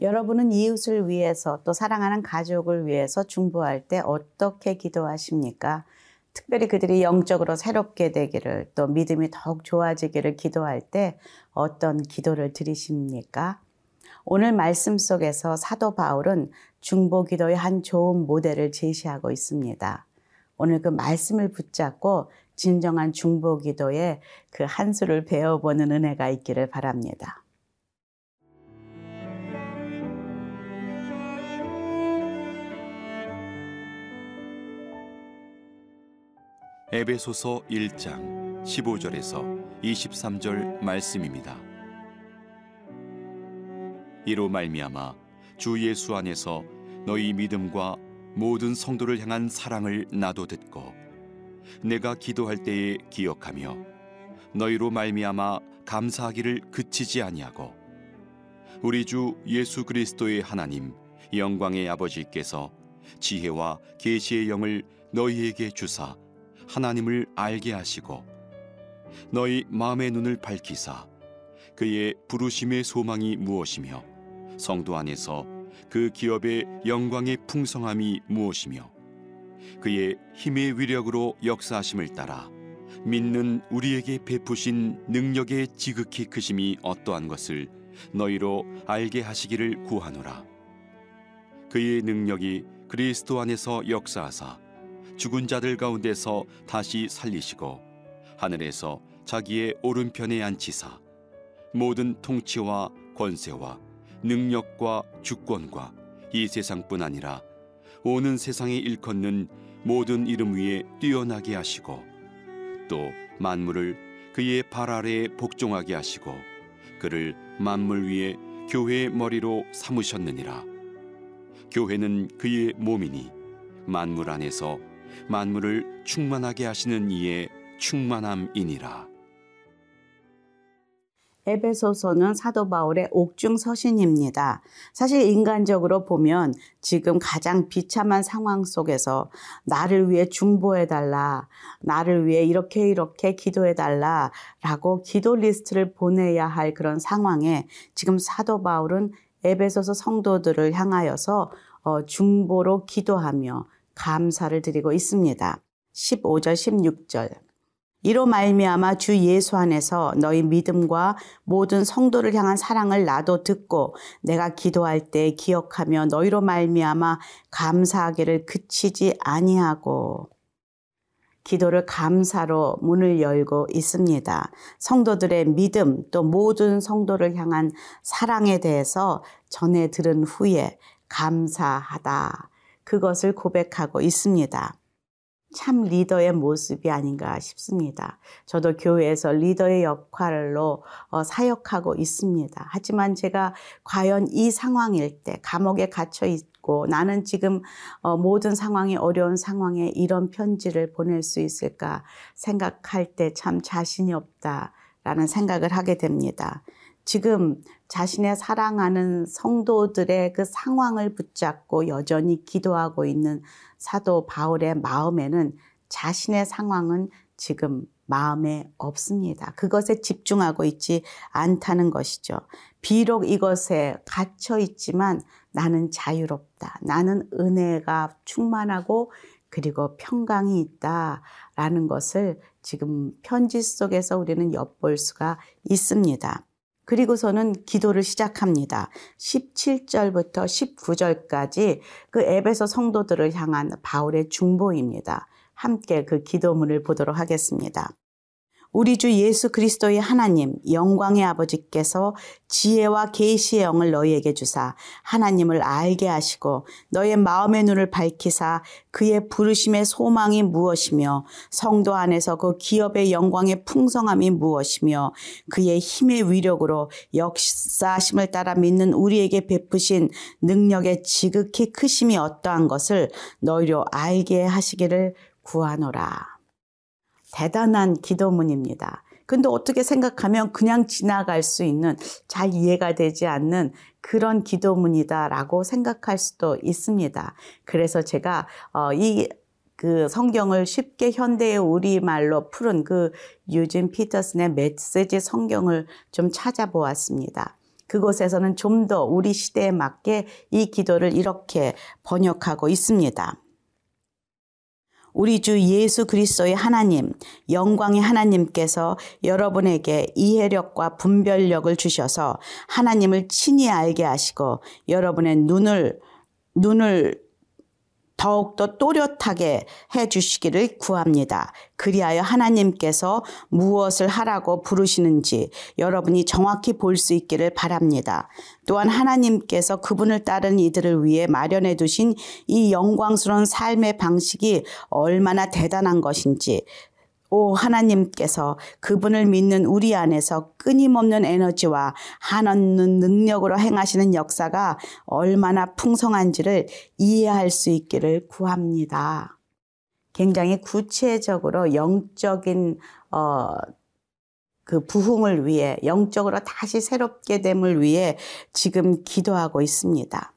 여러분은 이웃을 위해서 또 사랑하는 가족을 위해서 중보할 때 어떻게 기도하십니까? 특별히 그들이 영적으로 새롭게 되기를 또 믿음이 더욱 좋아지기를 기도할 때 어떤 기도를 드리십니까? 오늘 말씀 속에서 사도 바울은 중보 기도의 한 좋은 모델을 제시하고 있습니다. 오늘 그 말씀을 붙잡고 진정한 중보 기도의 그 한 수를 배워보는 은혜가 있기를 바랍니다. 에베소서 1장 15절에서 23절 말씀입니다. 이로 말미암아 주 예수 안에서 너희 믿음과 모든 성도를 향한 사랑을 나도 듣고 내가 기도할 때에 기억하며 너희로 말미암아 감사하기를 그치지 아니하고 우리 주 예수 그리스도의 하나님 영광의 아버지께서 지혜와 계시의 영을 너희에게 주사 하나님을 알게 하시고 너희 마음의 눈을 밝히사 그의 부르심의 소망이 무엇이며 성도 안에서 그 기업의 영광의 풍성함이 무엇이며 그의 힘의 위력으로 역사하심을 따라 믿는 우리에게 베푸신 능력의 지극히 크심이 어떠한 것을 너희로 알게 하시기를 구하노라. 그의 능력이 그리스도 안에서 역사하사 죽은 자들 가운데서 다시 살리시고 하늘에서 자기의 오른편에 앉히사 모든 통치와 권세와 능력과 주권과 이 세상뿐 아니라 오는 세상에 일컫는 모든 이름 위에 뛰어나게 하시고 또 만물을 그의 발 아래에 복종하게 하시고 그를 만물 위에 교회의 머리로 삼으셨느니라. 교회는 그의 몸이니 만물 안에서 만물을 충만하게 하시는 이의 충만함이니라. 에베소서는 사도 바울의 옥중 서신입니다. 사실 인간적으로 보면 지금 가장 비참한 상황 속에서 나를 위해 중보해 달라, 나를 위해 이렇게 이렇게 기도해 달라 라고 기도 리스트를 보내야 할 그런 상황에 지금 사도 바울은 에베소서 성도들을 향하여서 어, 중보로 기도하며 감사를 드리고 있습니다. 15절 16절 이로 말미암아 주 예수 안에서 너희 믿음과 모든 성도를 향한 사랑을 나도 듣고 내가 기도할 때 기억하며 너희로 말미암아 감사하기를 그치지 아니하고 기도를 감사로 문을 열고 있습니다. 성도들의 믿음 또 모든 성도를 향한 사랑에 대해서 전해 들은 후에 감사하다. 그것을 고백하고 있습니다. 참 리더의 모습이 아닌가 싶습니다. 저도 교회에서 리더의 역할로 어, 사역하고 있습니다. 하지만 제가 과연 이 상황일 때 감옥에 갇혀 있고 나는 지금 어, 모든 상황이 어려운 상황에 이런 편지를 보낼 수 있을까 생각할 때 참 자신이 없다라는 생각을 하게 됩니다. 지금 자신의 사랑하는 성도들의 그 상황을 붙잡고 여전히 기도하고 있는 사도 바울의 마음에는 자신의 상황은 지금 마음에 없습니다. 그것에 집중하고 있지 않다는 것이죠. 비록 이것에 갇혀 있지만 나는 자유롭다. 나는 은혜가 충만하고 그리고 평강이 있다라는 것을 지금 편지 속에서 우리는 엿볼 수가 있습니다. 그리고서는 기도를 시작합니다. 17절부터 19절까지 그 앱에서 성도들을 향한 바울의 중보입니다. 함께 그 기도문을 보도록 하겠습니다. 우리 주 예수 그리스도의 하나님 영광의 아버지께서 지혜와 계시의 영을 너희에게 주사 하나님을 알게 하시고 너의 마음의 눈을 밝히사 그의 부르심의 소망이 무엇이며 성도 안에서 그 기업의 영광의 풍성함이 무엇이며 그의 힘의 위력으로 역사심을 따라 믿는 우리에게 베푸신 능력의 지극히 크심이 어떠한 것을 너희로 알게 하시기를 구하노라. 대단한 기도문입니다. 근데 어떻게 생각하면 그냥 지나갈 수 있는 잘 이해가 되지 않는 그런 기도문이다라고 생각할 수도 있습니다. 그래서 제가 어, 이그 성경을 쉽게 현대의 우리말로 푸른 그 유진 피터슨의 메시지 성경을 좀 찾아보았습니다. 그곳에서는 좀 더 우리 시대에 맞게 이 기도를 이렇게 번역하고 있습니다. 우리 주 예수 그리스도의 하나님, 영광의 하나님께서 여러분에게 이해력과 분별력을 주셔서 하나님을 친히 알게 하시고 여러분의 눈을 눈을 더욱더 또렷하게 해 주시기를 구합니다. 그리하여 하나님께서 무엇을 하라고 부르시는지 여러분이 정확히 볼 수 있기를 바랍니다. 또한 하나님께서 그분을 따른 이들을 위해 마련해 두신 이 영광스러운 삶의 방식이 얼마나 대단한 것인지 오 하나님께서 그분을 믿는 우리 안에서 끊임없는 에너지와 한없는 능력으로 행하시는 역사가 얼마나 풍성한지를 이해할 수 있기를 구합니다. 굉장히 구체적으로 영적인 어, 그 부흥을 위해 영적으로 다시 새롭게 됨을 위해 지금 기도하고 있습니다.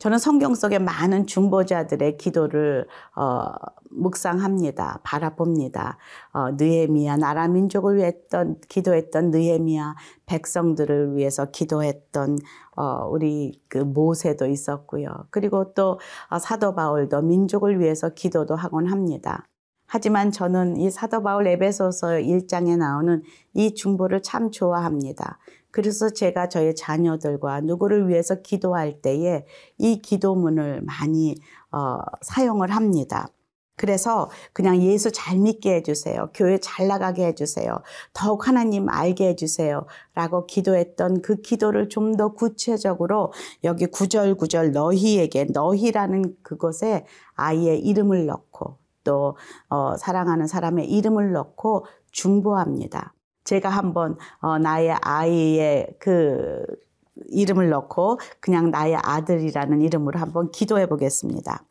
저는 성경 속에 많은 중보자들의 기도를 어, 묵상합니다. 바라봅니다. 어, 느헤미야 나라 민족을 위했던 기도했던 느헤미야 백성들을 위해서 기도했던 어, 우리 그 모세도 있었고요. 그리고 또 어, 사도 바울도 민족을 위해서 기도도 하곤 합니다. 하지만 저는 이 사도 바울 에베소서 1장에 나오는 이 중보를 참 좋아합니다. 그래서 제가 저희 자녀들과 누구를 위해서 기도할 때에 이 기도문을 많이 어, 사용을 합니다. 그래서 그냥 예수 잘 믿게 해주세요. 교회 잘 나가게 해주세요. 더욱 하나님 알게 해주세요. 라고 기도했던 그 기도를 좀 더 구체적으로 여기 구절구절 너희에게 너희라는 그곳에 아이의 이름을 넣고 또 어, 사랑하는 사람의 이름을 넣고 중보합니다. 제가 한번 어, 나의 아이의 그 이름을 넣고 그냥 나의 아들이라는 이름으로 한번 기도해 보겠습니다.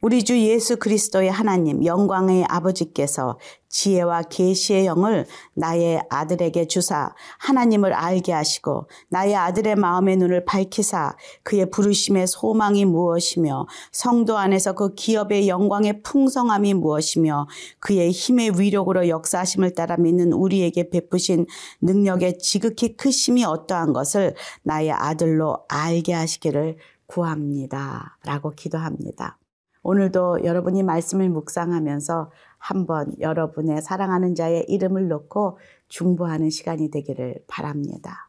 우리 주 예수 그리스도의 하나님 영광의 아버지께서 지혜와 계시의 영을 나의 아들에게 주사 하나님을 알게 하시고 나의 아들의 마음의 눈을 밝히사 그의 부르심의 소망이 무엇이며 성도 안에서 그 기업의 영광의 풍성함이 무엇이며 그의 힘의 위력으로 역사하심을 따라 믿는 우리에게 베푸신 능력의 지극히 크심이 어떠한 것을 나의 아들로 알게 하시기를 구합니다. 라고 기도합니다. 오늘도 여러분이 말씀을 묵상하면서 한번 여러분의 사랑하는 자의 이름을 놓고 중보하는 시간이 되기를 바랍니다.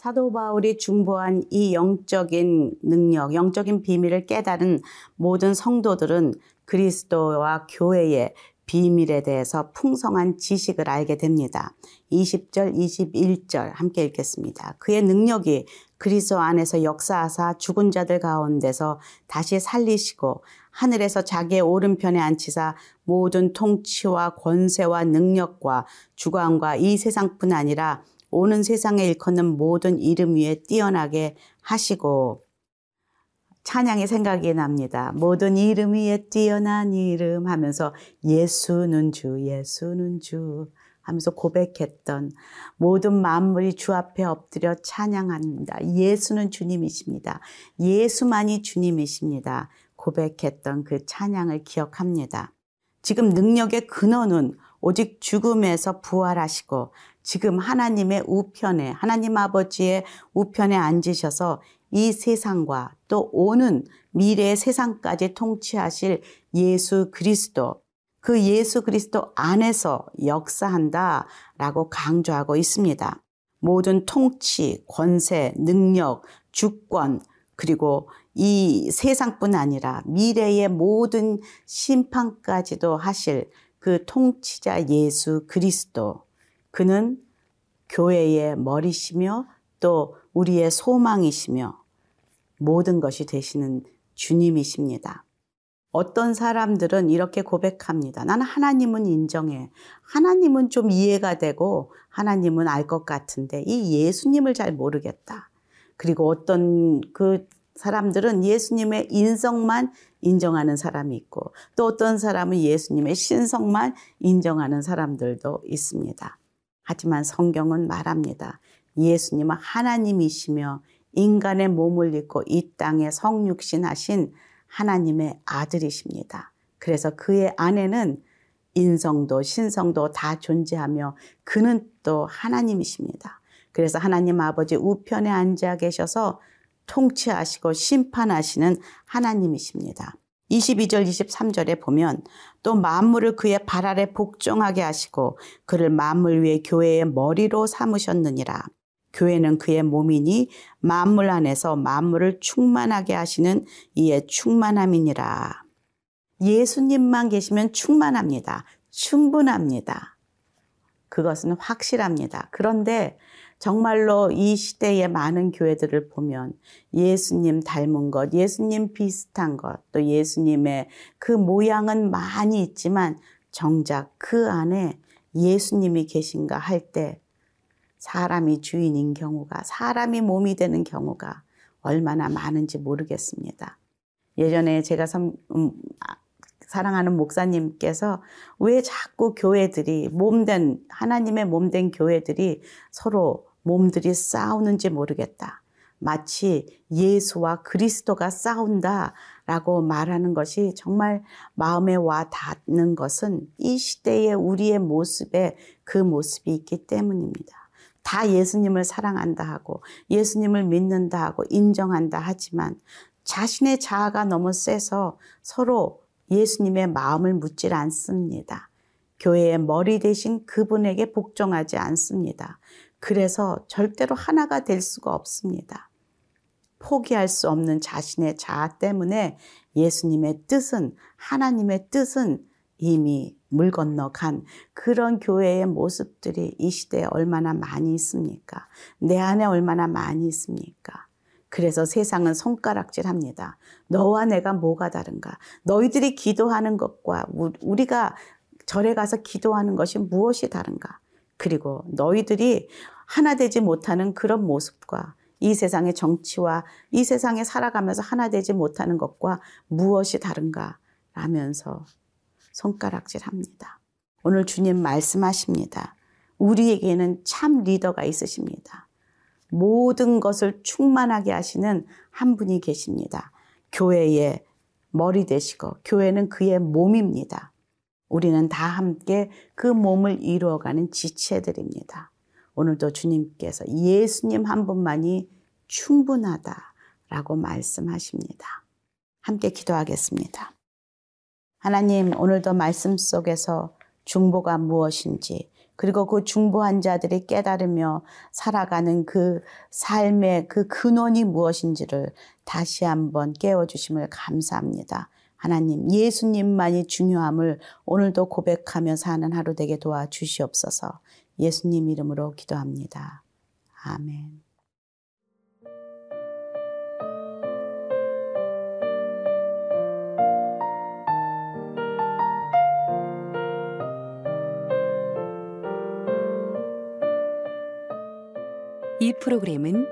사도 바울이 중보한 이 영적인 능력, 영적인 비밀을 깨달은 모든 성도들은 그리스도와 교회의 비밀에 대해서 풍성한 지식을 알게 됩니다. 20절, 21절 함께 읽겠습니다. 그의 능력이 그리스도 안에서 역사하사 죽은 자들 가운데서 다시 살리시고 하늘에서 자기의 오른편에 앉히사 모든 통치와 권세와 능력과 주관과 이 세상뿐 아니라 오는 세상에 일컫는 모든 이름 위에 뛰어나게 하시고 찬양의 생각이 납니다. 모든 이름 위에 뛰어난 이름 하면서 예수는 주, 예수는 주 하면서 고백했던 모든 만물이 주 앞에 엎드려 찬양합니다. 예수는 주님이십니다. 예수만이 주님이십니다. 고백했던 그 찬양을 기억합니다. 지금 능력의 근원은 오직 죽음에서 부활하시고 지금 하나님의 우편에, 하나님 아버지의 우편에 앉으셔서 이 세상과 또 오는 미래의 세상까지 통치하실 예수 그리스도, 그 예수 그리스도 안에서 역사한다 라고 강조하고 있습니다. 모든 통치, 권세, 능력, 주권, 그리고 이 세상뿐 아니라 미래의 모든 심판까지도 하실 그 통치자 예수 그리스도. 그는 교회의 머리시며 또 우리의 소망이시며 모든 것이 되시는 주님이십니다. 어떤 사람들은 이렇게 고백합니다. 나는 하나님은 인정해. 하나님은 좀 이해가 되고 하나님은 알 것 같은데 이 예수님을 잘 모르겠다. 그리고 어떤 그 사람들은 예수님의 인성만 인정하는 사람이 있고 또 어떤 사람은 예수님의 신성만 인정하는 사람들도 있습니다. 하지만 성경은 말합니다. 예수님은 하나님이시며 인간의 몸을 입고 이 땅에 성육신하신 하나님의 아들이십니다. 그래서 그의 안에는 인성도 신성도 다 존재하며 그는 또 하나님이십니다. 그래서 하나님 아버지 우편에 앉아 계셔서 통치하시고 심판하시는 하나님이십니다. 22절 23절에 보면 또 만물을 그의 발 아래 복종하게 하시고 그를 만물 위에 교회의 머리로 삼으셨느니라. 교회는 그의 몸이니 만물 안에서 만물을 충만하게 하시는 이의 충만함이니라. 예수님만 계시면 충만합니다. 충분합니다. 그것은 확실합니다. 그런데 정말로 이 시대의 많은 교회들을 보면 예수님 닮은 것, 예수님 비슷한 것, 또 예수님의 그 모양은 많이 있지만 정작 그 안에 예수님이 계신가 할 때 사람이 주인인 경우가, 사람이 몸이 되는 경우가 얼마나 많은지 모르겠습니다. 예전에 제가 선, 음, 사랑하는 목사님께서 왜 자꾸 교회들이 몸된 하나님의 몸된 교회들이 서로 몸들이 싸우는지 모르겠다. 마치 예수와 그리스도가 싸운다 라고 말하는 것이 정말 마음에 와 닿는 것은 이 시대의 우리의 모습에 그 모습이 있기 때문입니다. 다 예수님을 사랑한다 하고 예수님을 믿는다 하고 인정한다 하지만 자신의 자아가 너무 세서 서로 예수님의 마음을 묻질 않습니다. 교회의 머리 대신 그분에게 복종하지 않습니다. 그래서 절대로 하나가 될 수가 없습니다. 포기할 수 없는 자신의 자아 때문에 예수님의 뜻은, 하나님의 뜻은 이미 물 건너 간 그런 교회의 모습들이 이 시대에 얼마나 많이 있습니까? 내 안에 얼마나 많이 있습니까? 그래서 세상은 손가락질 합니다. 너와 내가 뭐가 다른가? 너희들이 기도하는 것과 우리가 절에 가서 기도하는 것이 무엇이 다른가? 그리고 너희들이 하나 되지 못하는 그런 모습과 이 세상의 정치와 이 세상에 살아가면서 하나 되지 못하는 것과 무엇이 다른가? 라면서 손가락질 합니다. 오늘 주님 말씀하십니다. 우리에게는 참 리더가 있으십니다. 모든 것을 충만하게 하시는 한 분이 계십니다. 교회의 머리 되시고 교회는 그의 몸입니다. 우리는 다 함께 그 몸을 이루어가는 지체들입니다. 오늘도 주님께서 예수님 한 분만이 충분하다라고 말씀하십니다. 함께 기도하겠습니다. 하나님, 오늘도 말씀 속에서 중보가 무엇인지, 그리고 그 중보한 자들이 깨달으며 살아가는 그 삶의 그 근원이 무엇인지를 다시 한번 깨워주심을 감사합니다. 하나님, 예수님만이 중요함을 오늘도 고백하며 사는 하루 되게 도와주시옵소서 예수님 이름으로 기도합니다. 아멘. 이 프로그램은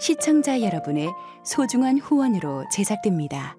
시청자 여러분의 소중한 후원으로 제작됩니다.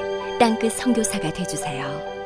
땅끝 성교사가 되주세요